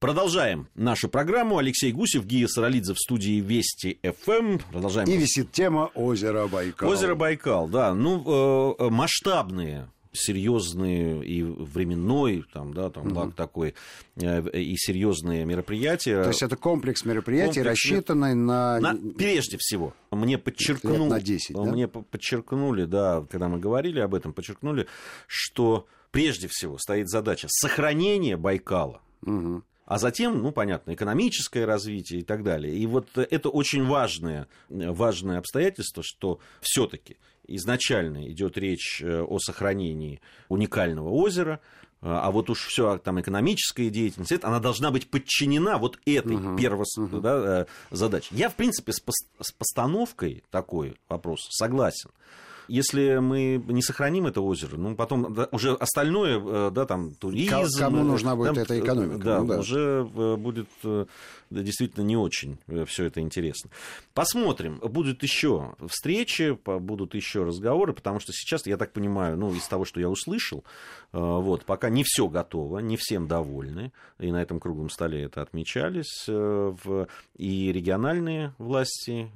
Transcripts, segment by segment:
Продолжаем нашу программу. Алексей Гусев, Гия Саралидзе в студии Вести ФМ. Продолжаем. И висит тема озера Байкал. Озеро Байкал, да. Ну, э, масштабные серьезные и временной, там, да, там, угу. такой, э, и серьезные мероприятия. То есть это комплекс мероприятий, комплекс... рассчитанный на... на... Прежде всего, мне подчеркнули... на 10, да? Мне подчеркнули, да, когда мы говорили об этом, подчеркнули, что прежде всего стоит задача сохранения Байкала. Угу а затем, ну, понятно, экономическое развитие и так далее. И вот это очень важное, важное обстоятельство, что все-таки изначально идет речь э, о сохранении уникального озера, а вот уж все там экономическая деятельность, это, она должна быть подчинена вот этой uh-huh, первой uh-huh. Да, э, задаче. Я, в принципе, с, с постановкой такой вопрос согласен. Если мы не сохраним это озеро, ну, потом да, уже остальное, э, да, там, туризм... Кому нужна будет там, эта экономика? Да, ну, да, уже будет действительно не очень э, все это интересно. Посмотрим. Будут еще встречи, будут еще разговоры, потому что сейчас, я так понимаю, ну, из того, что я услышал, э, вот, пока не все готово, не всем довольны, и на этом круглом столе это отмечались, э, в, и региональные власти,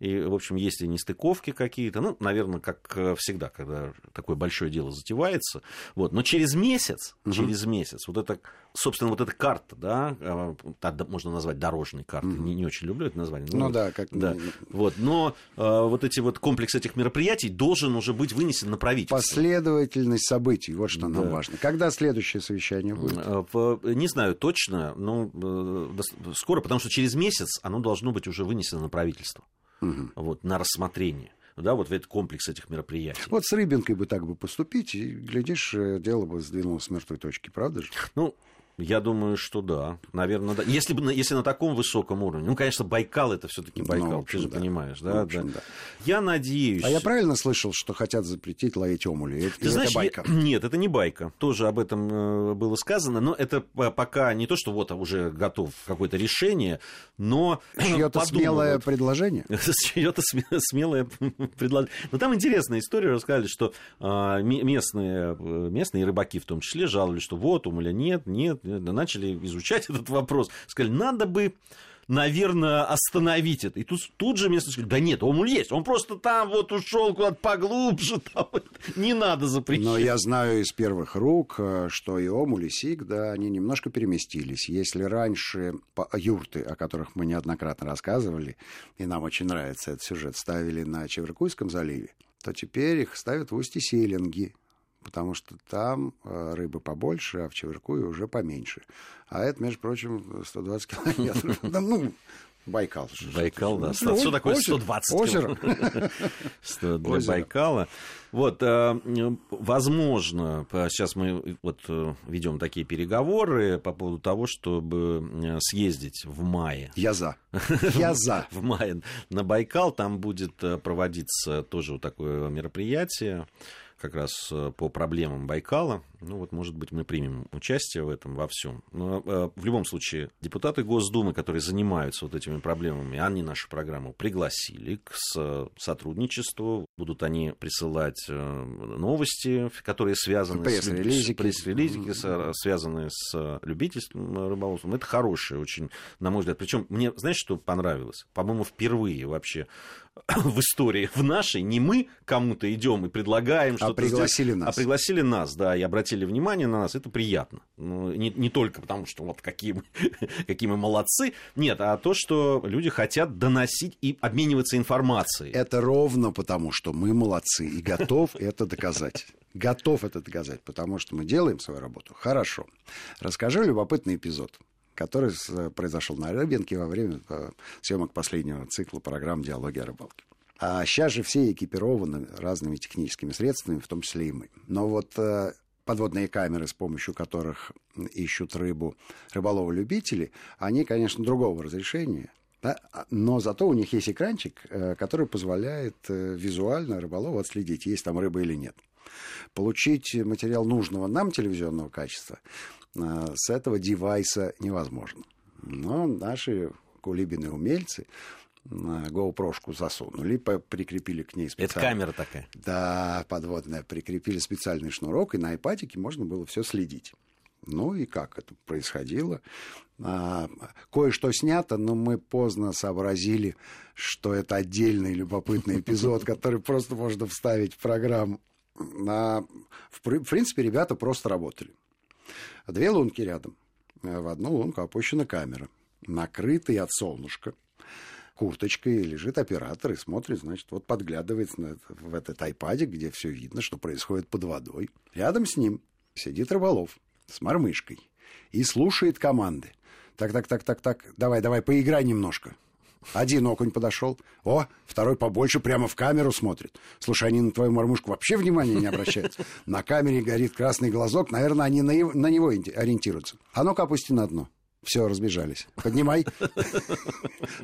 и, в общем, есть и нестыковки какие-то, ну, наверное, как всегда, когда такое большое дело затевается, вот, но через месяц, угу. через месяц, вот это, собственно, вот эта карта, да, можно назвать дорожной картой. Mm-hmm. Не, не очень люблю это название. Ну, ну да, как да. Вот, но э, вот эти вот комплекс этих мероприятий должен уже быть вынесен на правительство. Последовательность событий, вот что да. нам важно. Когда следующее совещание будет? Э, не знаю точно, но э, скоро, потому что через месяц оно должно быть уже вынесено на правительство. Mm-hmm. Вот, на рассмотрение да, вот в этот комплекс этих мероприятий. Вот с Рыбинкой бы так бы поступить, и, глядишь, э, дело бы сдвинулось с мертвой точки, правда же? Ну, я думаю, что да. Наверное, да. Если, бы, если на таком высоком уровне. Ну, конечно, Байкал это все-таки ну, Байкал, ну, общем, ты же да. понимаешь, да? общем, да. да. Я надеюсь. А я правильно слышал, что хотят запретить ловить омули? Ты знаешь, это байка? Я... Нет, это не байка. Тоже об этом э, было сказано, но это пока не то, что вот уже готов какое-то решение, но. Чье-то смелое предложение? Чье-то смелое предложение. Но там интересная история. Рассказали, что а, местные, э, местные рыбаки в том числе жаловались, что вот, омуля нет, нет, начали изучать этот вопрос, сказали, надо бы наверное, остановить это. И тут, тут же местные сказали, да нет, он есть, он просто там вот ушел куда-то поглубже, там, не надо запрещать. Но я знаю из первых рук, э, что и Ом, и Сик, да, они немножко переместились. Если раньше юрты, о которых мы неоднократно рассказывали, и нам очень нравится этот сюжет, ставили на Чеверкуйском заливе, то теперь их ставят в устье Селинги, потому что там э, рыбы побольше, а в Чеверкуе уже поменьше. А это, между прочим, 120 километров. Ну, Байкал. Байкал, да. Ну, что такое 120 озеро. Для Байкала. Вот, э, возможно, сейчас мы вот э, ведем такие переговоры по поводу того, чтобы съездить в мае. Я за. Я за. В мае на Байкал. Там будет проводиться тоже вот такое мероприятие как раз э, по проблемам Байкала. Ну вот, может быть, мы примем участие в этом во всем. Но э, в любом случае, депутаты Госдумы, которые занимаются вот этими проблемами, они нашу программу пригласили к сотрудничеству. Будут они присылать э, новости, которые связаны пресс-релизики, с пресс связанные с любительством рыболовством. Это хорошее очень, на мой взгляд. Причем мне, знаешь, что понравилось? По-моему, впервые вообще в истории в нашей не мы кому-то идем и предлагаем что-то. А пригласили сделать, нас. А пригласили нас, да, и обратили внимание на нас. Это приятно. Ну, не, не только потому, что вот какие мы, какие мы молодцы. Нет, а то, что люди хотят доносить и обмениваться информацией. Это ровно потому, что мы молодцы и готов это доказать. Готов это доказать, потому что мы делаем свою работу хорошо. Расскажу любопытный эпизод который произошел на Рыбинке во время э, съемок последнего цикла программ «Диалоги о рыбалке». А сейчас же все экипированы разными техническими средствами, в том числе и мы. Но вот э, подводные камеры, с помощью которых ищут рыбу рыболовы-любители, они, конечно, другого разрешения, да? но зато у них есть экранчик, э, который позволяет визуально рыболову отследить, есть там рыба или нет. Получить материал нужного нам телевизионного качества Э, с этого девайса невозможно. Но наши кулибины умельцы на GoPro засунули, прикрепили к ней специально. Это камера такая? Да, подводная. Прикрепили специальный шнурок, и на айпадике можно было все следить. Ну и как это происходило? А, кое-что снято, но мы поздно сообразили, что это отдельный любопытный эпизод, который просто можно вставить в программу. А, в принципе, ребята просто работали. Две лунки рядом. В одну лунку опущена камера, накрытый от солнышка курточкой лежит оператор и смотрит, значит, вот подглядывает на, в этот айпаде, где все видно, что происходит под водой. Рядом с ним сидит рыболов с мормышкой и слушает команды. Так, так, так, так, так, давай, давай, поиграй немножко. Один окунь подошел. О, второй побольше, прямо в камеру смотрит. Слушай, они на твою мормушку вообще внимания не обращают. На камере горит красный глазок. Наверное, они на, на него ориентируются. А ну-ка опусти на дно. Все, разбежались. Поднимай.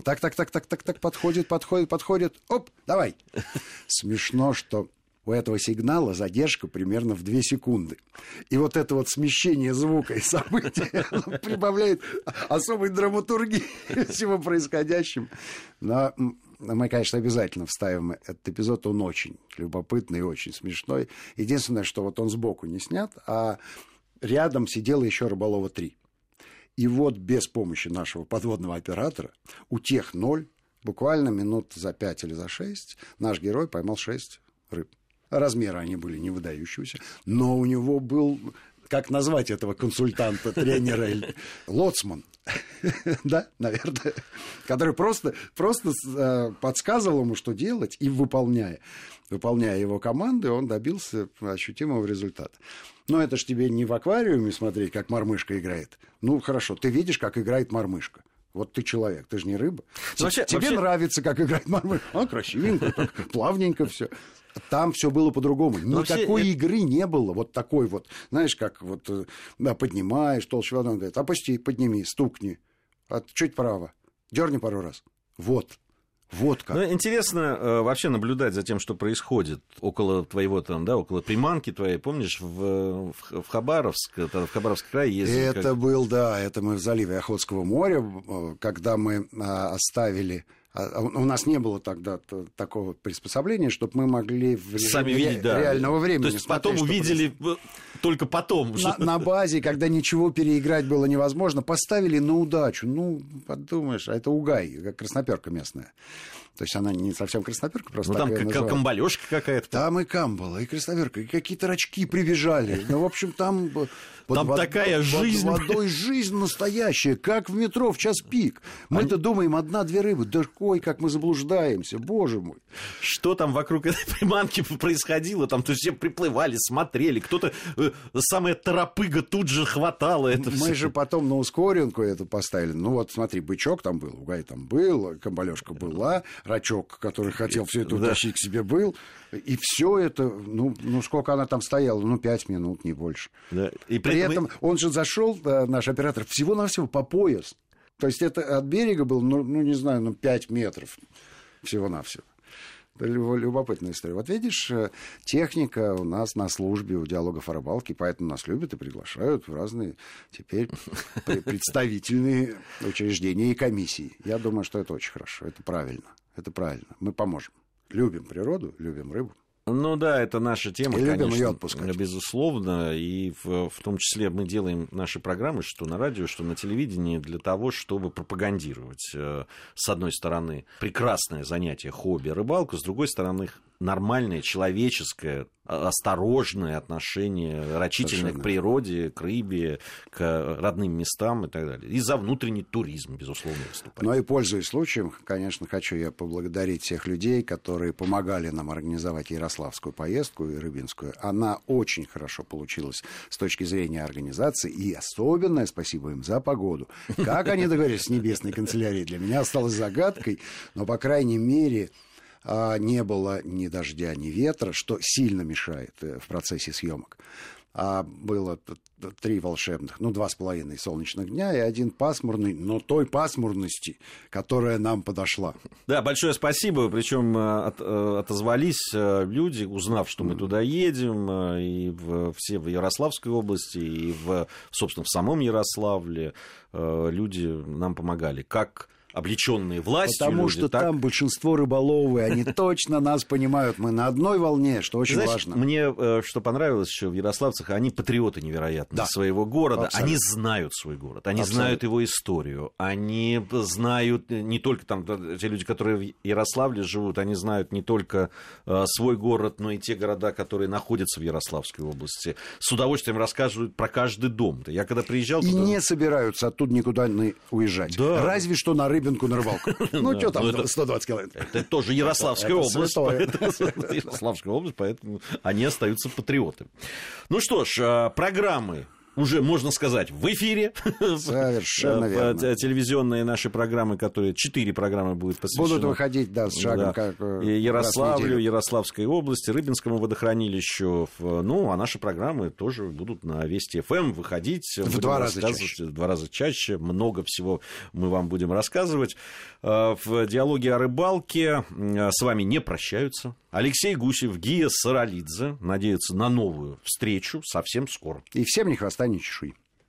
Так, так, так, так, так, так, подходит, подходит, подходит. Оп, давай. Смешно, что у этого сигнала задержка примерно в 2 секунды. И вот это вот смещение звука и события прибавляет особой драматургии всего происходящим. Но мы, конечно, обязательно вставим этот эпизод. Он очень любопытный и очень смешной. Единственное, что вот он сбоку не снят, а рядом сидела еще Рыболова 3. И вот без помощи нашего подводного оператора у тех ноль, буквально минут за пять или за шесть, наш герой поймал шесть рыб. Размеры они были не выдающиеся, но у него был как назвать этого консультанта, тренера, лоцман, да, наверное, который просто, просто э, подсказывал ему, что делать, и выполняя, выполняя его команды, он добился ощутимого результата. Но это ж тебе не в аквариуме смотреть, как мормышка играет. Ну, хорошо, ты видишь, как играет мормышка. Вот ты человек, ты же не рыба. Вообще, Тебе вообще... нравится, как играет мормышка. А, красивенько, так, плавненько все. Там все было по-другому. Никакой вообще... игры не было. Вот такой вот, знаешь, как вот э, да, поднимаешь толще воды, он говорит, опусти, подними, стукни. А чуть право. Дерни пару раз. Вот. Вот как. Ну, интересно э, вообще наблюдать за тем, что происходит около твоего там, да, около приманки твоей. Помнишь, в, в, Хабаровск, в Хабаровск край ездили? Это как... был, да, это мы в заливе Охотского моря, э, когда мы а, оставили а, а у нас не было тогда такого приспособления, чтобы мы могли в Сами видеть, да. реального времени. То есть смотреть, потом увидели происходит. только потом. На, на базе, когда ничего переиграть было невозможно, поставили на удачу. Ну, подумаешь, а это угай, как красноперка местная. То есть она не совсем красноперка, просто ну, там как камбалёшка какая-то. Там и камбала, и красноперка, и какие-то рачки прибежали. Ну, в общем, там... Там вод... такая под жизнь. Под водой жизнь настоящая, как в метро в час пик. Мы-то Они... думаем, одна-две рыбы. Да ой, как мы заблуждаемся, боже мой. Что там вокруг этой приманки происходило? Там то все приплывали, смотрели. Кто-то, э, самая торопыга тут же хватала это Мы все. же потом на ускоренку это поставили. Ну вот смотри, бычок там был, угай там был, камбалёшка была, рачок, который хотел все это утащить да. к себе, был. И все это, ну, ну, сколько она там стояла? Ну, пять минут, не больше. Да. И при, при этом мы... он же зашел, наш оператор, всего-навсего по пояс. То есть это от берега было, ну, ну не знаю, ну, пять метров всего-навсего. Любопытная история. Вот видишь, э, техника у нас на службе у диалогов о рыбалке, поэтому нас любят и приглашают в разные теперь представительные учреждения и комиссии. Я думаю, что это очень хорошо, это правильно. Это правильно. Мы поможем. Любим природу, любим рыбу. Ну да, это наша тема, и конечно, ее отпускать. безусловно. И в, в том числе мы делаем наши программы, что на радио, что на телевидении, для того, чтобы пропагандировать, э, с одной стороны, прекрасное занятие хобби рыбалку, с другой стороны, нормальное, человеческое, осторожное отношение рачительное Совершенно. к природе, к рыбе, к родным местам и так далее. И за внутренний туризм, безусловно, выступать. Ну и пользуясь случаем, конечно, хочу я поблагодарить всех людей, которые помогали нам организовать Ярославскую поездку и Рыбинскую. Она очень хорошо получилась с точки зрения организации, и особенное спасибо им за погоду. Как они договорились с небесной канцелярией, для меня осталось загадкой, но, по крайней мере, а, не было ни дождя, ни ветра, что сильно мешает э, в процессе съемок. А было три волшебных, ну, два с половиной солнечных дня и один пасмурный, но той пасмурности, которая нам подошла. Да, большое спасибо. Причем э, от, э, отозвались люди, узнав, что мы туда едем, и в, все в Ярославской области, и, в, собственно, в самом Ярославле люди нам помогали. Как облеченные властью. Потому люди, что так? там большинство рыболовы, они точно нас понимают. Мы на одной волне, что очень Знаешь, важно. Мне э, что понравилось еще в Ярославцах, они патриоты невероятные Да. своего города. Абсолютно. Они знают свой город, они Абсолютно. знают его историю, они знают э, не только там те люди, которые в Ярославле живут, они знают не только э, свой город, но и те города, которые находятся в Ярославской области. С удовольствием рассказывают про каждый дом. Я когда приезжал И туда... не собираются оттуда никуда уезжать. Да. Разве что на рыбинку, на рыбалку. Ну, что там, ну, это- 120 километров. Это тоже Ярославская область. Ярославская область, поэтому они остаются патриотами. Ну что ж, а, программы уже, можно сказать, в эфире. Совершенно верно. Телевизионные наши программы, которые... Четыре программы будут посвящены... Будут выходить, да, с шагом, Да. как э, Ярославлю. Ярославской области, Рыбинскому водохранилищу. Ну, а наши программы тоже будут на Вести ФМ выходить. В Будем два раза чаще. В два раза чаще. Много всего мы вам будем рассказывать. Э, В диалоге о рыбалке э, с вами не прощаются. Алексей Гусев, Гия Саралидзе надеются на новую встречу совсем скоро. И всем ни хвоста, ни чешуи.